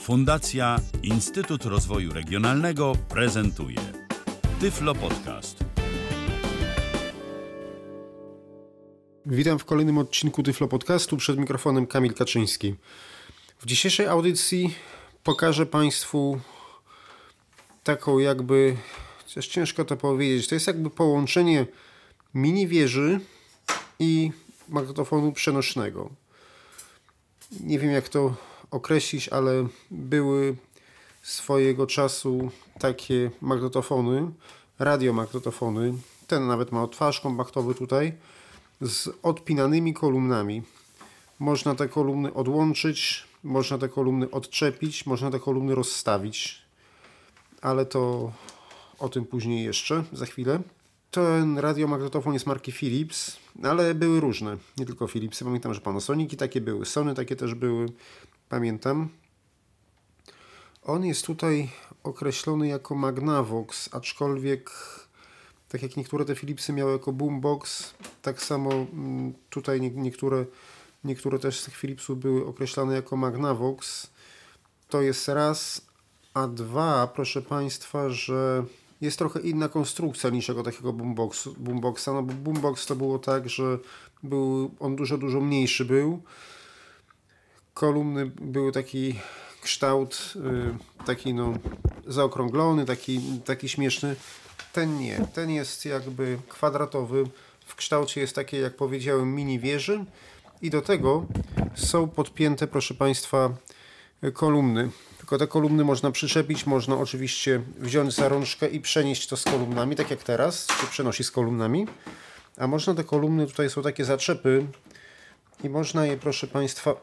Fundacja Instytut Rozwoju Regionalnego prezentuje Tyflo Podcast. Witam w kolejnym odcinku Tyflo Podcastu przed mikrofonem Kamil Kaczyński. W dzisiejszej audycji pokażę Państwu taką jakby, coś ciężko to powiedzieć, to jest jakby połączenie mini wieży i magnetofonu przenośnego. Nie wiem jak to określić, ale były swojego czasu takie magnetofony, radiomagnetofony. Ten nawet ma otwarz kompaktowy tutaj z odpinanymi kolumnami. Można te kolumny odłączyć, można te kolumny odczepić, można te kolumny rozstawić. Ale to o tym później jeszcze, za chwilę. Ten radiomagnetofon jest marki Philips, ale były różne, nie tylko Philipsy. Pamiętam, że Panasoniki takie były, Sony takie też były, pamiętam. On jest tutaj określony jako Magnavox, aczkolwiek tak jak niektóre te Philipsy miały jako boombox, tak samo mm, tutaj niektóre, niektóre też z tych Philipsów były określane jako Magnavox. To jest raz, a dwa, proszę Państwa, że jest trochę inna konstrukcja niż jako takiego boomboxu, boomboxa, no bo boombox to było tak, że był on dużo, dużo mniejszy był. Kolumny były taki kształt y, taki no zaokrąglony, taki, taki śmieszny. Ten nie, ten jest jakby kwadratowy, w kształcie jest takie jak powiedziałem mini wieży i do tego są podpięte proszę Państwa kolumny. Tylko te kolumny można przyczepić, można oczywiście wziąć za rączkę i przenieść to z kolumnami, tak jak teraz się przenosi z kolumnami. A można te kolumny, tutaj są takie zaczepy i można je proszę Państwa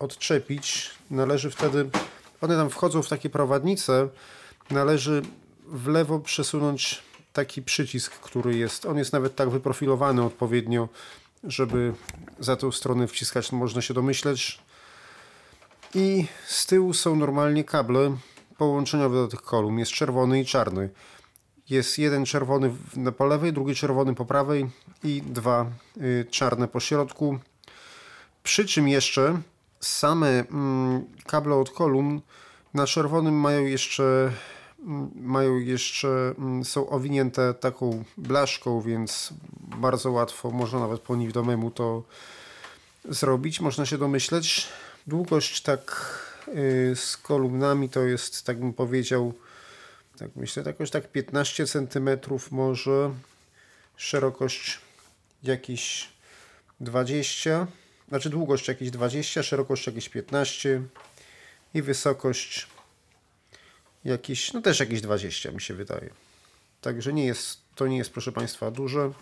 odczepić. Należy wtedy, one tam wchodzą w takie prowadnice, należy w lewo przesunąć taki przycisk, który jest, on jest nawet tak wyprofilowany odpowiednio, żeby za tą stronę wciskać, można się domyśleć. I z tyłu są normalnie kable połączeniowe do tych kolumn. Jest czerwony i czarny. Jest jeden czerwony po lewej, drugi czerwony po prawej i dwa y, czarne po środku. Przy czym jeszcze same mm, kable od kolumn na czerwonym mają jeszcze mm, mają jeszcze, mm, są owinięte taką blaszką, więc bardzo łatwo, można nawet po niewidomemu to zrobić, można się domyśleć. Długość tak y, z kolumnami to jest, tak bym powiedział, tak myślę, jakoś tak 15 cm może, szerokość jakieś 20 znaczy długość jakieś 20, szerokość jakieś 15 i wysokość jakieś, no też jakieś 20 mi się wydaje. Także nie jest, to nie jest proszę Państwa duże.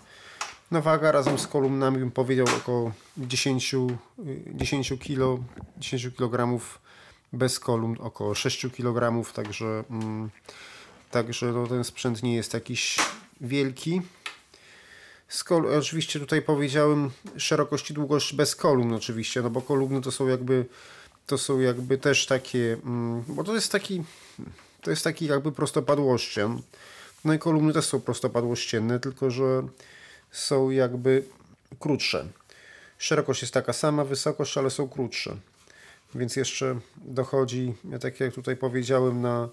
No waga razem z kolumnami bym powiedział około 10, 10 kg, 10 kg bez kolumn około 6 kg, także, mm, także no, ten sprzęt nie jest jakiś wielki. Skol oczywiście tutaj powiedziałem szerokość i długość bez kolumn oczywiście, no bo kolumny to są jakby to są jakby też takie, mm, bo to jest taki to jest taki jakby prostopadłościan. No i kolumny też są prostopadłościenne, tylko że są jakby krótsze. Szerokość jest taka sama, wysokość, ale są krótsze. Więc jeszcze dochodzi, tak jak tutaj powiedziałem, na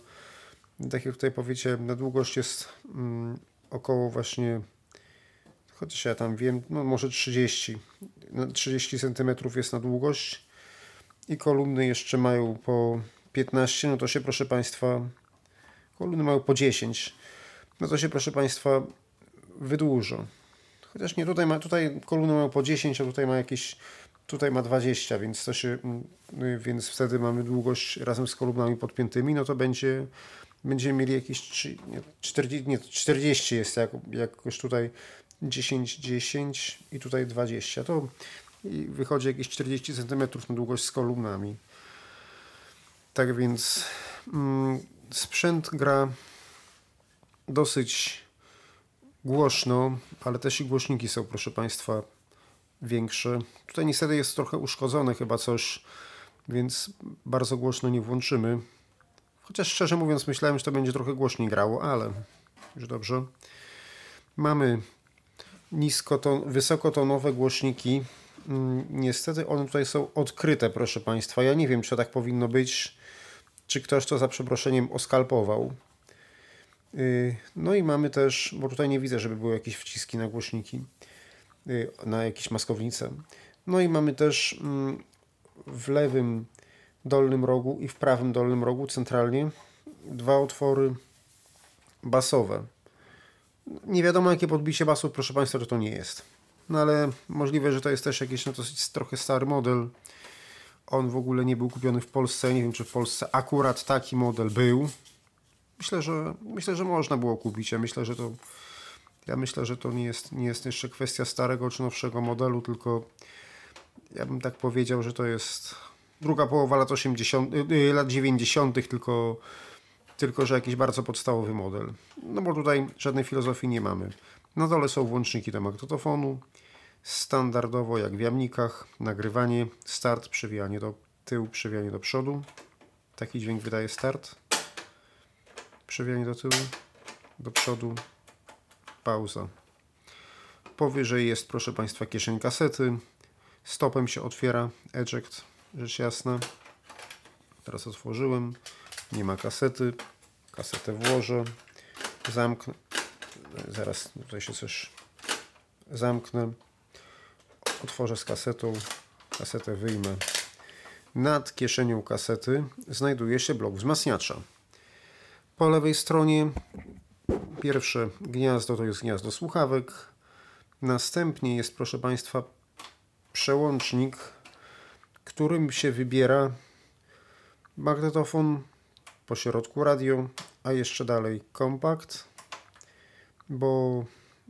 tak jak tutaj powiedziałem, na długość jest mm, około właśnie chociaż ja tam wiem, no może 30, 30 cm jest na długość i kolumny jeszcze mają po 15, no to się proszę Państwa, kolumny mają po 10, no to się proszę Państwa wydłużą. Chociaż nie, tutaj, ma, tutaj kolumny mają po 10, a tutaj ma jakieś, tutaj ma 20, więc to się, mm, więc wtedy mamy długość razem z kolumnami podpiętymi, no to będzie, będziemy mieli jakieś 3, nie, 40, nie, 40 jest jak, jakoś tutaj 10, 10 i tutaj 20. To wychodzi jakieś 40 cm na długość z kolumnami. Tak więc mm, sprzęt gra dosyć głośno, ale też i głośniki są, proszę Państwa, większe. Tutaj niestety jest trochę uszkodzone chyba coś, więc bardzo głośno nie włączymy. Chociaż szczerze mówiąc myślałem, że to będzie trochę głośniej grało, ale już dobrze. Mamy niskoton, wysokotonowe głośniki. Mm, niestety one tutaj są odkryte, proszę Państwa. Ja nie wiem, czy tak powinno być. czy ktoś to za przeproszeniem oskalpował. Y, no i mamy też, bo tutaj nie widzę, żeby były jakieś wciski na głośniki, y, na jakieś maskownice. No i mamy też mm, w lewym dolnym rogu i w prawym dolnym rogu centralnie dwa otwory basowe. Nie wiadomo jakie podbicie basów, proszę Państwa, że to nie jest. No ale możliwe, że to jest też jakiś no, dosyć trochę stary model. On w ogóle nie był kupiony w Polsce. Nie wiem, czy w Polsce akurat taki model był. Myślę, że myślę, że można było kupić. Ja myślę, że to ja myślę, że to nie jest, nie jest jeszcze kwestia starego czy nowszego modelu, tylko ja bym tak powiedział, że to jest druga połowa lat 80, yy, lat 90., tylko, tylko że jakiś bardzo podstawowy model. No bo tutaj żadnej filozofii nie mamy. Na dole są włączniki do magnetofonu. Standardowo, jak w jamnikach, nagrywanie, start, przewijanie do tyłu, przewijanie do przodu. Taki dźwięk wydaje start. Przewijanie do tyłu, do przodu, pauza. Powyżej jest, proszę Państwa, kieszeń kasety. Stopem się otwiera eject, rzecz jasna. Teraz otworzyłem. Nie ma kasety. Kasetę włożę. Zamknę. Zaraz tutaj się coś zamknę. Otworzę z kasetą. Kasetę wyjmę. Nad kieszenią kasety znajduje się blok wzmacniacza. Po lewej stronie pierwsze gniazdo to jest gniazdo słuchawek. Następnie jest, proszę Państwa, przełącznik, którym się wybiera magnetofon, po środku radio, a jeszcze dalej kompakt, bo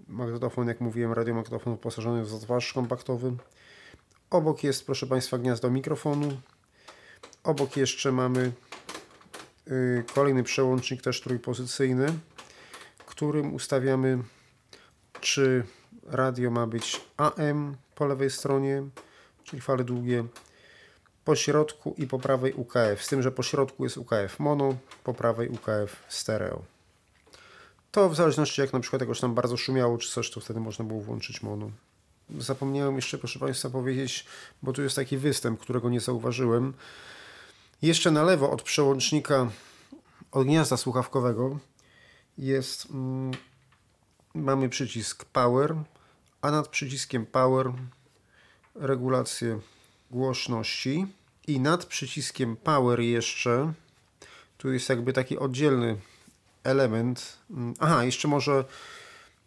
magnetofon, jak mówiłem, radiomagnetofon wyposażony w zatwarz kompaktowy. Obok jest, proszę Państwa, gniazdo mikrofonu. Obok jeszcze mamy y, kolejny przełącznik, też trójpozycyjny, którym ustawiamy, czy radio ma być AM po lewej stronie, czyli fale długie, po środku i po prawej UKF. Z tym, że po środku jest UKF mono, po prawej UKF stereo. To w zależności jak na przykład jakoś tam bardzo szumiało czy coś, to wtedy można było włączyć mono. Zapomniałem jeszcze, proszę Państwa, powiedzieć, bo tu jest taki występ, którego nie zauważyłem. Jeszcze na lewo od przełącznika, od gniazda słuchawkowego jest, mm, mamy przycisk Power, a nad przyciskiem Power regulację głośności i nad przyciskiem Power jeszcze tu jest jakby taki oddzielny element. Mm, aha, jeszcze może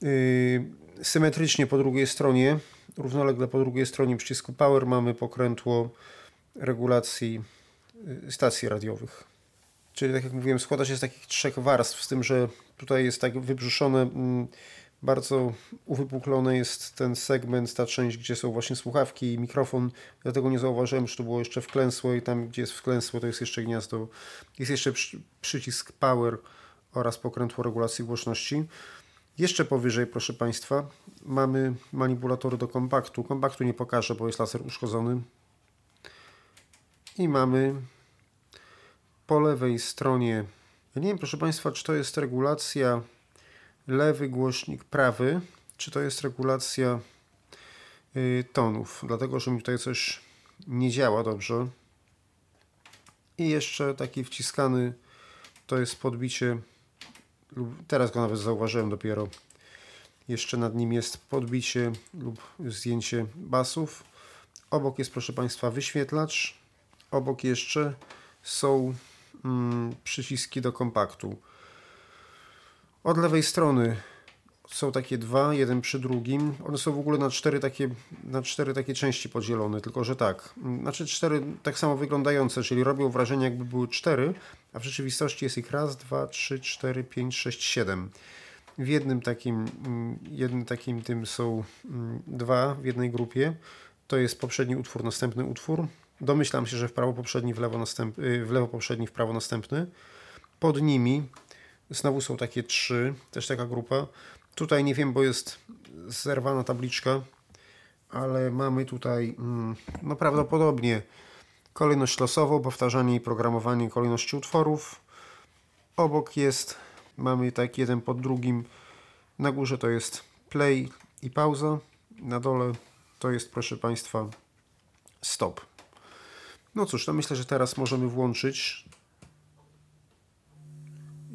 yy, symetrycznie po drugiej stronie, równolegle po drugiej stronie przycisku Power mamy pokrętło regulacji yy, stacji radiowych. Czyli tak jak mówiłem, składa się z takich trzech warstw, z tym, że tutaj jest tak wybrzuszone yy, bardzo uwypuklony jest ten segment, ta część, gdzie są właśnie słuchawki i mikrofon. Dlatego nie zauważyłem, że to było jeszcze wklęsłe i tam, gdzie jest wklęsłe, to jest jeszcze gniazdo. Jest jeszcze przycisk power oraz pokrętło regulacji głośności. Jeszcze powyżej, proszę Państwa, mamy manipulatory do kompaktu. Kompaktu nie pokażę, bo jest laser uszkodzony. I mamy po lewej stronie, ja nie wiem, proszę Państwa, czy to jest regulacja lewy głośnik prawy, czy to jest regulacja y, tonów, dlatego że mi tutaj coś nie działa dobrze. I jeszcze taki wciskany to jest podbicie, teraz go nawet zauważyłem dopiero. Jeszcze nad nim jest podbicie lub zdjęcie basów. Obok jest, proszę Państwa, wyświetlacz. Obok jeszcze są mm, przyciski do kompaktu. Od lewej strony są takie dwa, jeden przy drugim. One są w ogóle na cztery takie, na cztery takie części podzielone, tylko że tak. Znaczy cztery tak samo wyglądające, czyli robią wrażenie jakby były cztery, a w rzeczywistości jest ich raz, dwa, trzy, cztery, pięć, sześć, siedem. W jednym takim, jednym takim tym są mm, dwa w jednej grupie. To jest poprzedni utwór, następny utwór. Domyślam się, że w prawo poprzedni, w lewo, następ, y, w lewo poprzedni, w prawo następny. Pod nimi Znowu są takie trzy, też taka grupa. Tutaj nie wiem, bo jest zerwana tabliczka, ale mamy tutaj mm, no prawdopodobnie kolejność losową, powtarzanie i programowanie kolejności utworów. Obok jest, mamy tak jeden pod drugim. Na górze to jest play i pauza. Na dole to jest, proszę Państwa, stop. No cóż, to myślę, że teraz możemy włączyć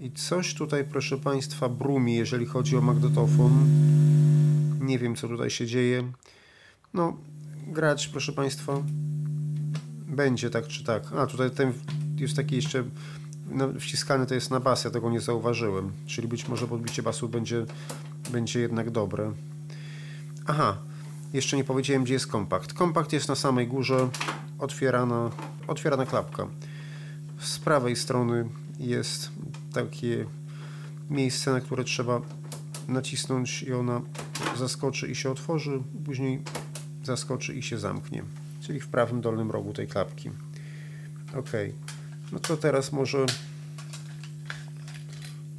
I coś tutaj, proszę Państwa, brumi, jeżeli chodzi o magnetofon. Nie wiem, co tutaj się dzieje. No, grać, proszę Państwa, będzie tak czy tak. A, tutaj ten jest taki jeszcze no, wciskany to jest na bas, ja tego nie zauważyłem. Czyli być może podbicie basu będzie, będzie jednak dobre. Aha, jeszcze nie powiedziałem, gdzie jest kompakt. Kompakt jest na samej górze, otwierana, otwierana klapka. Z prawej strony jest takie miejsce, na które trzeba nacisnąć i ona zaskoczy i się otworzy, później zaskoczy i się zamknie. Czyli w prawym dolnym rogu tej klapki. Ok. No to teraz może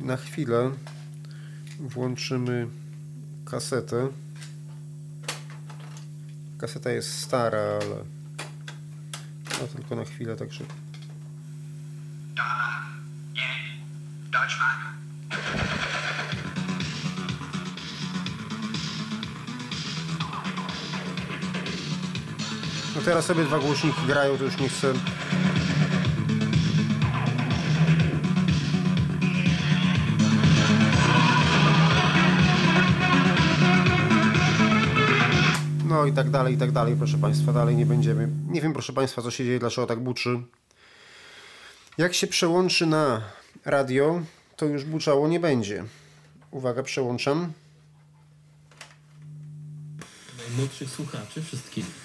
na chwilę włączymy kasetę. Kaseta jest stara, ale no tylko na chwilę, także teraz sobie dwa głośniki grają, to już nie chcę. No i tak dalej, i tak dalej, proszę Państwa, dalej nie będziemy. Nie wiem, proszę Państwa, co się dzieje, dlaczego tak buczy. Jak się przełączy na radio, to już buczało nie będzie. Uwaga, przełączam. najmłodszych słuchaczy wszystkich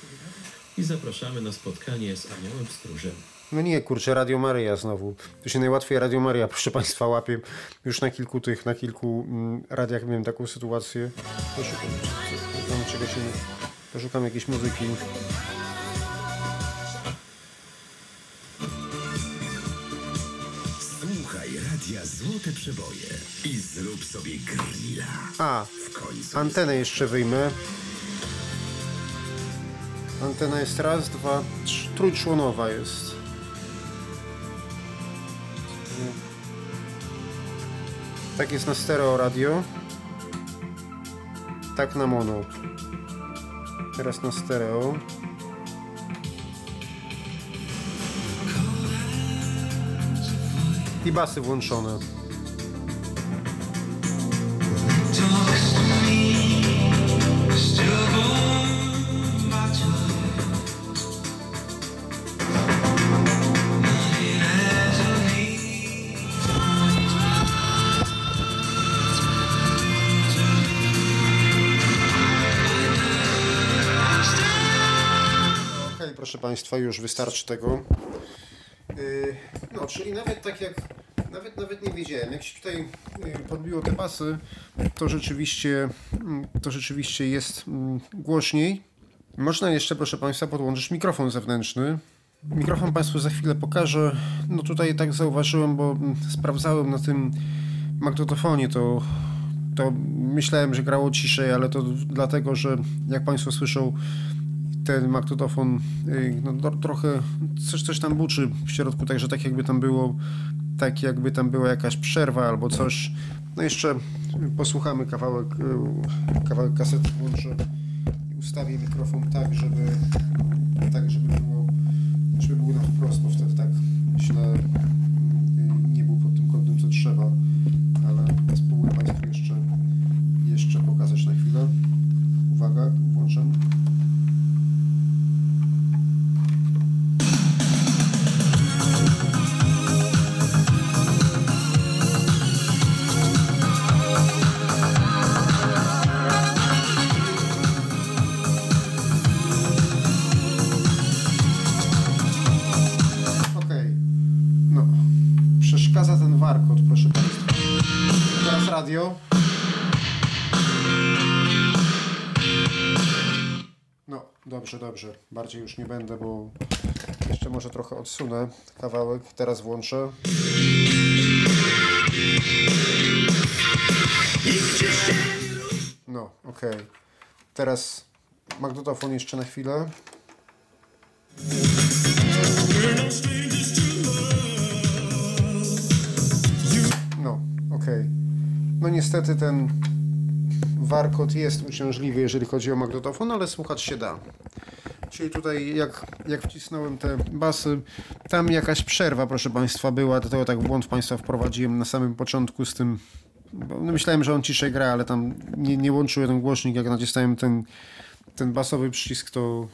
i zapraszamy na spotkanie z Aniołem Stróżem. No nie, kurczę, Radio Maryja znowu. To się najłatwiej Radio Maryja, proszę Państwa, łapie. Już na kilku tych, na kilku mm, radiach miałem taką sytuację. Poszukam, poszukam czegoś innego. Poszukam jakiejś muzyki. Słuchaj radia Złote Przeboje i zrób sobie grilla. A, W końcu antenę jeszcze wyjmę. Antena jest raz, dwa, trójczłonowa jest. Tak jest na stereo radio. Tak na mono. Teraz na stereo. I basy włączone. Państwa, już wystarczy tego. Yy, no, czyli nawet tak jak, nawet, nawet nie wiedziałem, jak się tutaj yy, podbiło te pasy, to rzeczywiście, mm, to rzeczywiście jest mm, głośniej. Można jeszcze, proszę Państwa, podłączyć mikrofon zewnętrzny. Mikrofon Państwu za chwilę pokażę. No tutaj tak zauważyłem, bo mm, sprawdzałem na tym magnetofonie, to, to myślałem, że grało ciszej, ale to dlatego, że jak Państwo słyszą, ten magnetofon y, no, do, trochę coś, coś tam buczy w środku, także tak jakby tam było tak jakby tam była jakaś przerwa albo coś. No jeszcze posłuchamy kawałek, y, kawałek kasety włączę i ustawię mikrofon tak, żeby tak, żeby było żeby było na wprost, bo wtedy tak myślę y, nie był pod tym kątem co trzeba, ale spróbuję Państwu jeszcze dobrze, dobrze. Bardziej już nie będę, bo jeszcze może trochę odsunę kawałek. Teraz włączę. No, okej. Teraz magnetofon jeszcze na chwilę. No, okej. No niestety ten warkot jest uciążliwy, jeżeli chodzi o magnetofon, ale słuchać się da. Czyli tutaj jak, jak wcisnąłem te basy, tam jakaś przerwa, proszę Państwa, była, dlatego tak błąd Państwa wprowadziłem na samym początku z tym, no myślałem, że on ciszej gra, ale tam nie, nie łączył ten głośnik, jak nacisnąłem ten, ten basowy przycisk, to,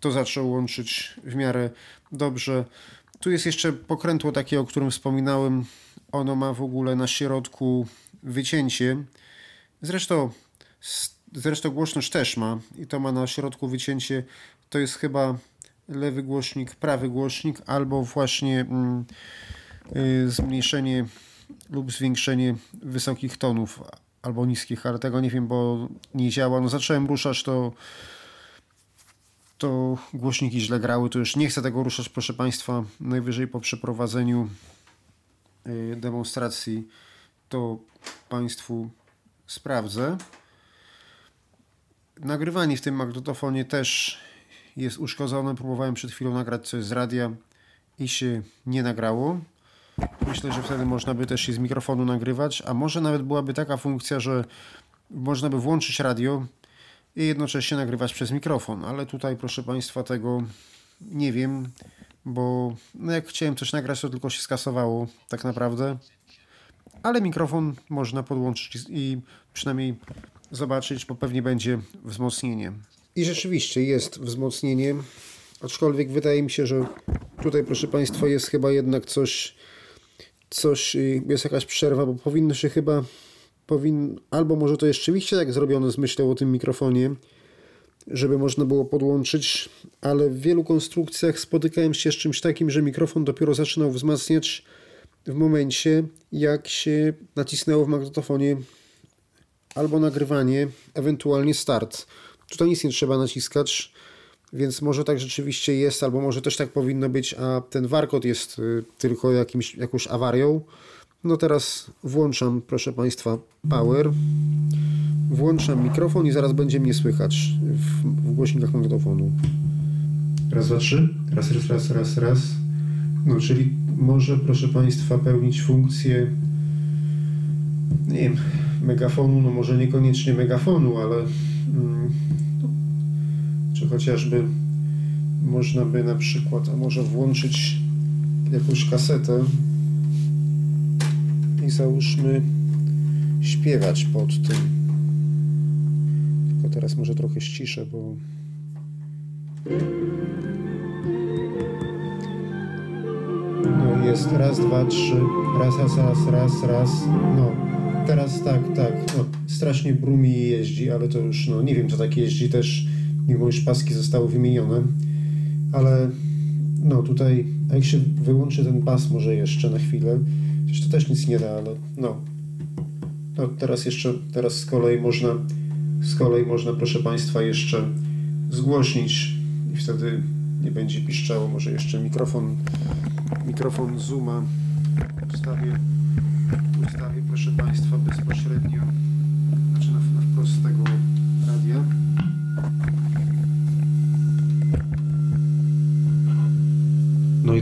to zaczął łączyć w miarę dobrze. Tu jest jeszcze pokrętło takie, o którym wspominałem, ono ma w ogóle na środku wycięcie, zresztą Zresztą głośność też ma i to ma na środku wycięcie. To jest chyba lewy głośnik, prawy głośnik, albo właśnie mm, y, zmniejszenie lub zwiększenie wysokich tonów albo niskich, ale tego nie wiem, bo nie działa. No zacząłem ruszać, to to głośniki źle grały, to już nie chcę tego ruszać, proszę Państwa. Najwyżej po przeprowadzeniu y, demonstracji to Państwu sprawdzę. Nagrywanie w tym magnetofonie też jest uszkodzone. Próbowałem przed chwilą nagrać coś z radia i się nie nagrało. Myślę, że wtedy można by też i z mikrofonu nagrywać, a może nawet byłaby taka funkcja, że można by włączyć radio i jednocześnie nagrywać przez mikrofon, ale tutaj proszę Państwa tego nie wiem, bo no jak chciałem coś nagrać, to tylko się skasowało tak naprawdę. Ale mikrofon można podłączyć i przynajmniej zobaczyć, bo pewnie będzie wzmocnienie. I rzeczywiście jest wzmocnienie, aczkolwiek wydaje mi się, że tutaj, proszę Państwa, jest chyba jednak coś, coś y, jest jakaś przerwa, bo powinno się chyba, powin, albo może to rzeczywiście tak zrobione z myślą o tym mikrofonie, żeby można było podłączyć, ale w wielu konstrukcjach spotykałem się z czymś takim, że mikrofon dopiero zaczynał wzmacniać w momencie, jak się nacisnęło w magnetofonie albo nagrywanie, ewentualnie start. Tutaj nic nie trzeba naciskać, więc może tak rzeczywiście jest, albo może też tak powinno być, a ten warkot jest y, tylko jakimś, jakąś awarią. No teraz włączam, proszę Państwa, power. Włączam mikrofon i zaraz będzie mnie słychać w, w głośnikach magnetofonu. Raz, dwa, trzy. Raz, raz, raz, raz, raz. No, czyli może, proszę Państwa, pełnić funkcję nie wiem, megafonu, no może niekoniecznie megafonu, ale czy chociażby można by na przykład, a może włączyć jakąś kasetę i załóżmy śpiewać pod tym. Tylko teraz może trochę ściszę, bo no jest raz, dwa, trzy, raz, raz, raz, raz, raz, no teraz tak, tak. No, strasznie brumi jeździ, ale to już, no nie wiem, co tak jeździ też, mimo iż paski zostały wymienione. Ale no tutaj, a jak się wyłączy ten bas może jeszcze na chwilę, przecież to też nic nie da, ale no. No teraz jeszcze, teraz z kolei można, z kolei można, proszę Państwa, jeszcze zgłośnić i wtedy nie będzie piszczało. Może jeszcze mikrofon, mikrofon Zooma ustawię,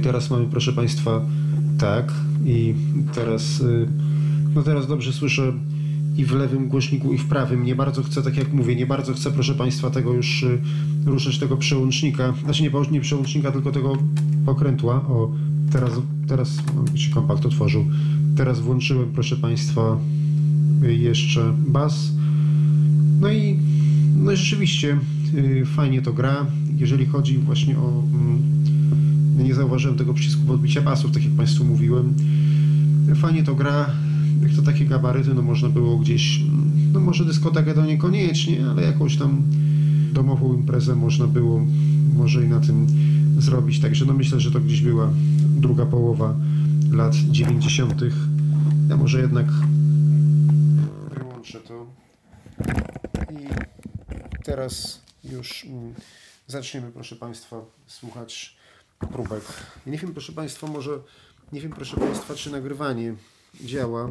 teraz mamy, proszę Państwa, tak i teraz, y, no teraz dobrze słyszę i w lewym głośniku i w prawym. Nie bardzo chcę, tak jak mówię, nie bardzo chcę, proszę Państwa, tego już y, ruszać tego przełącznika, znaczy nie, nie przełącznika, tylko tego pokrętła. O, teraz, teraz się kompakt otworzył. Teraz włączyłem, proszę Państwa, jeszcze bas. No i no rzeczywiście yy, fajnie to gra. Jeżeli chodzi właśnie o... Nie zauważyłem tego przycisku podbicia basów, tak jak Państwu mówiłem. Fajnie to gra. Jak to takie gabaryty, no można było gdzieś... No może dyskotekę to niekoniecznie, ale jakąś tam domową imprezę można było może i na tym zrobić. Także no myślę, że to gdzieś była druga połowa lat 90. Ja może jednak wyłączę to i teraz już mm, zaczniemy, proszę Państwa, słuchać próbek. Nie wiem, proszę Państwa, może nie wiem, proszę Państwa, czy nagrywanie działa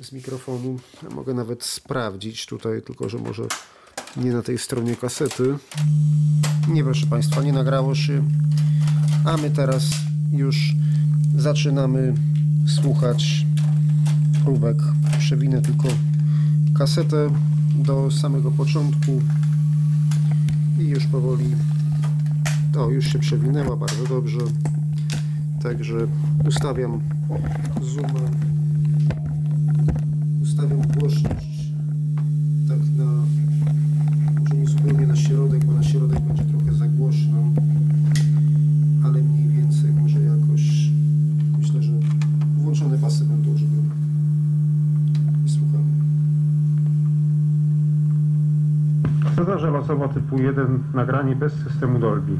z mikrofonu. Ja mogę nawet sprawdzić tutaj, tylko że może nie na tej stronie kasety. Nie, proszę Państwa, nie nagrało się. A my teraz już zaczynamy słuchać próbek. Przewinę tylko kasetę do samego początku i już powoli O, już się przewinęła bardzo dobrze. Także ustawiam zooma. Ustawiam głośność tak na może nie zupełnie na środek, bo na środek będzie trochę za głośno, ale mniej więcej może jakoś myślę, że włączone pasy będą, żeby i słuchamy. Kaseta żelazowa typu 1, nagranie bez systemu Dolby.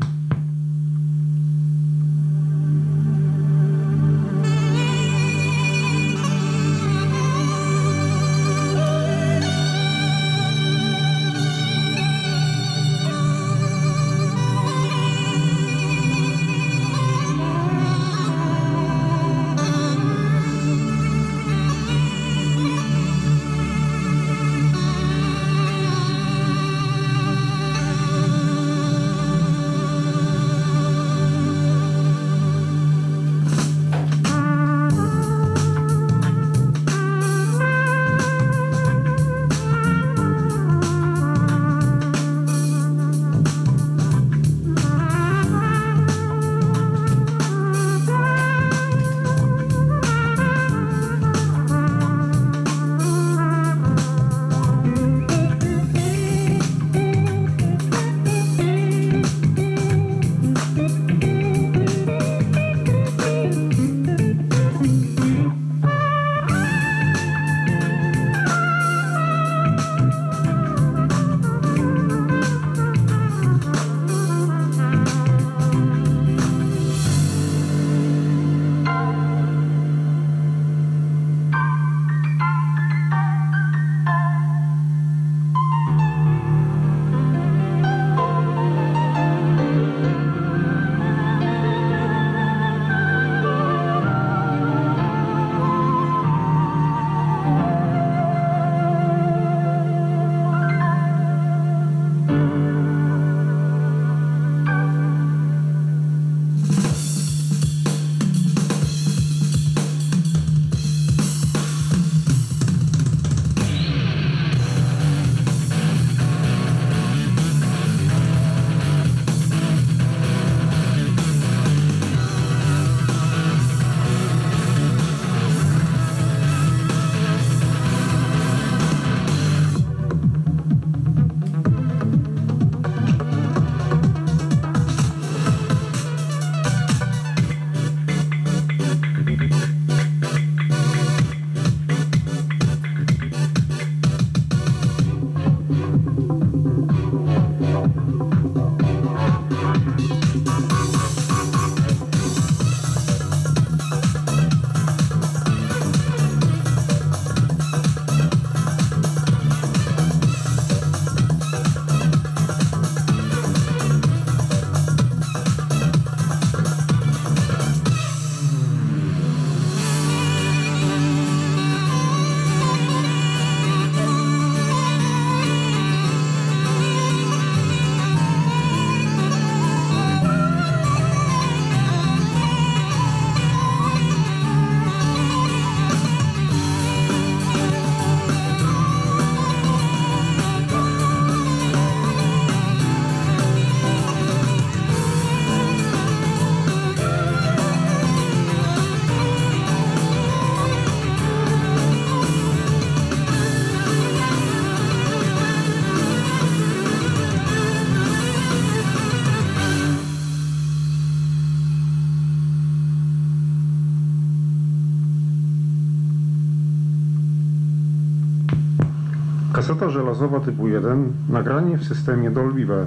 Żelazowa typu 1, nagranie w systemie Dolby B.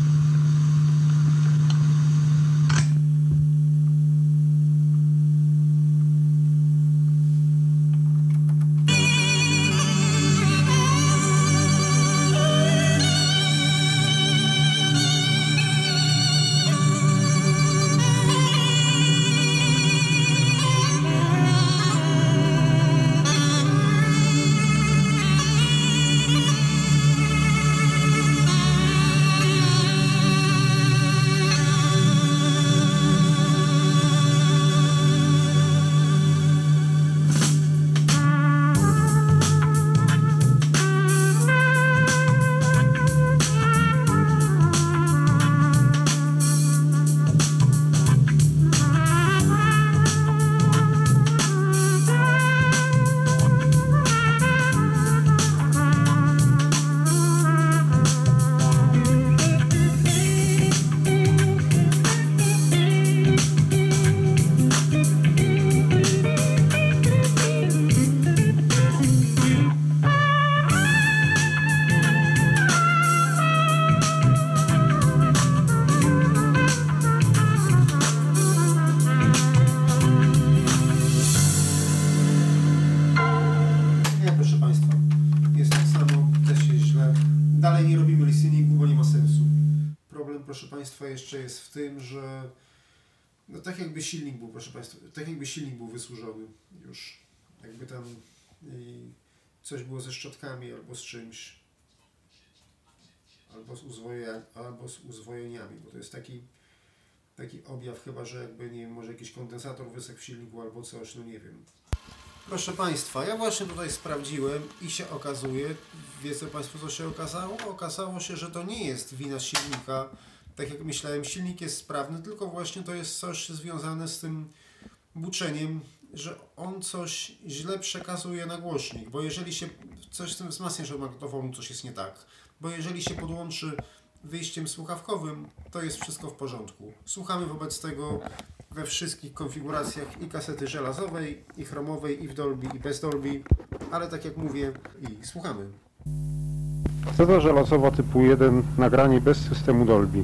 Jest w tym, że no tak jakby silnik był, proszę Państwa, tak jakby silnik był wysłużony już. Jakby tam coś było ze szczotkami albo z czymś. Albo z, albo z uzwojeniami, bo to jest taki taki objaw chyba, że jakby, nie wiem, może jakiś kondensator wysechł w silniku albo coś, no nie wiem. Proszę Państwa, ja właśnie tutaj sprawdziłem i się okazuje, wiecie Państwo co się okazało? Okazało się, że to nie jest wina silnika, tak jak myślałem, silnik jest sprawny, tylko właśnie to jest coś związane z tym buczeniem, że on coś źle przekazuje na głośnik, bo jeżeli się coś z tym wzmacniaczem magnetofonu coś jest nie tak, bo jeżeli się podłączy wyjściem słuchawkowym, to jest wszystko w porządku. Słuchamy wobec tego we wszystkich konfiguracjach i kasety żelazowej, i chromowej, i w Dolby, i bez Dolby, ale tak jak mówię, i słuchamy. Kaseta żelazowa typu 1, nagranie bez systemu Dolby.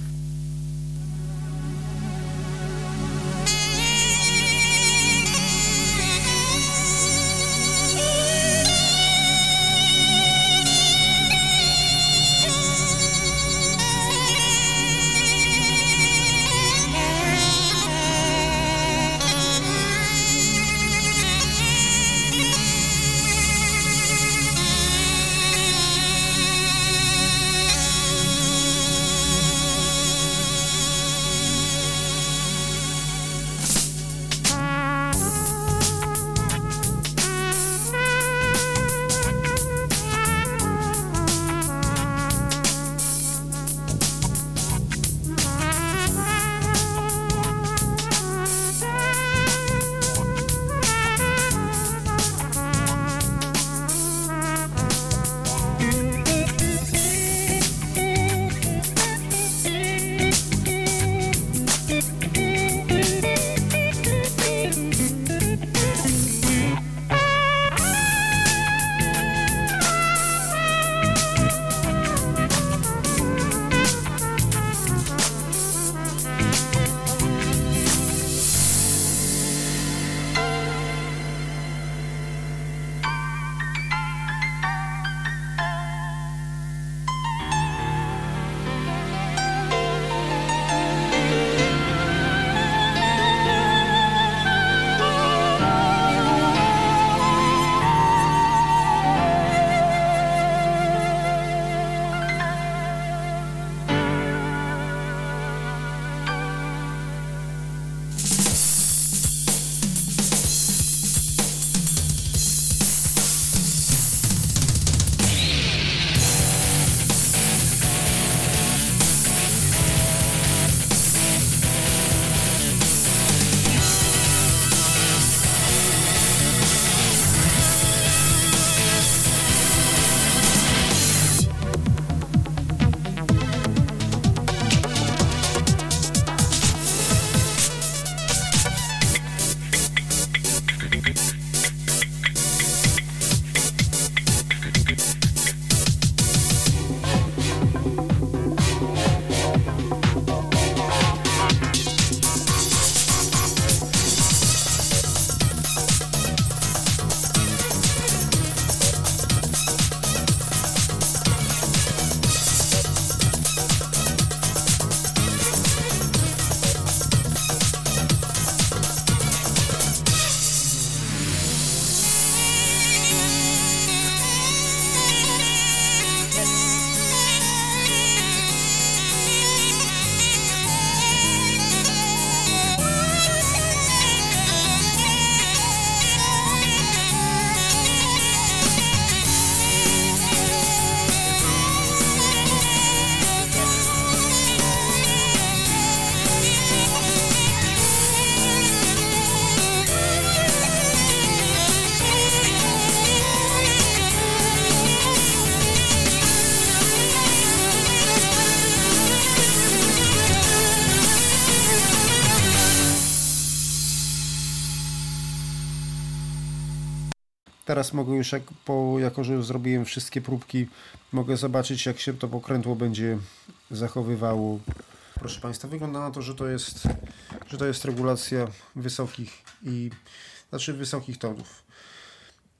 Teraz mogę już, jak, po, jako że zrobiłem wszystkie próbki, mogę zobaczyć, jak się to pokrętło będzie zachowywało. Proszę Państwa, wygląda na to, że to jest, że to jest regulacja wysokich i znaczy wysokich tonów.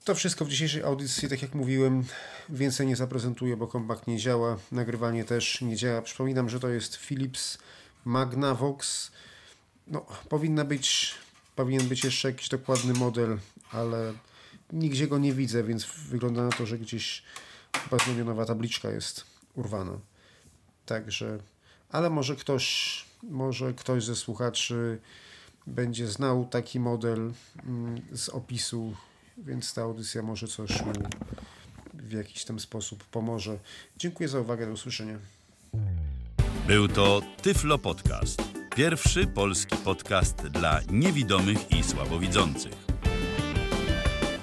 To wszystko w dzisiejszej audycji, tak jak mówiłem, więcej nie zaprezentuję, bo kompakt nie działa, nagrywanie też nie działa. Przypominam, że to jest Philips Magnavox. No, powinna być, powinien być jeszcze jakiś dokładny model, ale nigdzie go nie widzę, więc wygląda na to, że gdzieś chyba znamionowa tabliczka jest urwana. Także, ale może ktoś, może ktoś ze słuchaczy będzie znał taki model mm, z opisu, więc ta audycja może coś mu w jakiś tam sposób pomoże. Dziękuję za uwagę, do usłyszenia. Był to Tyflo Podcast. Pierwszy polski podcast dla niewidomych i słabowidzących.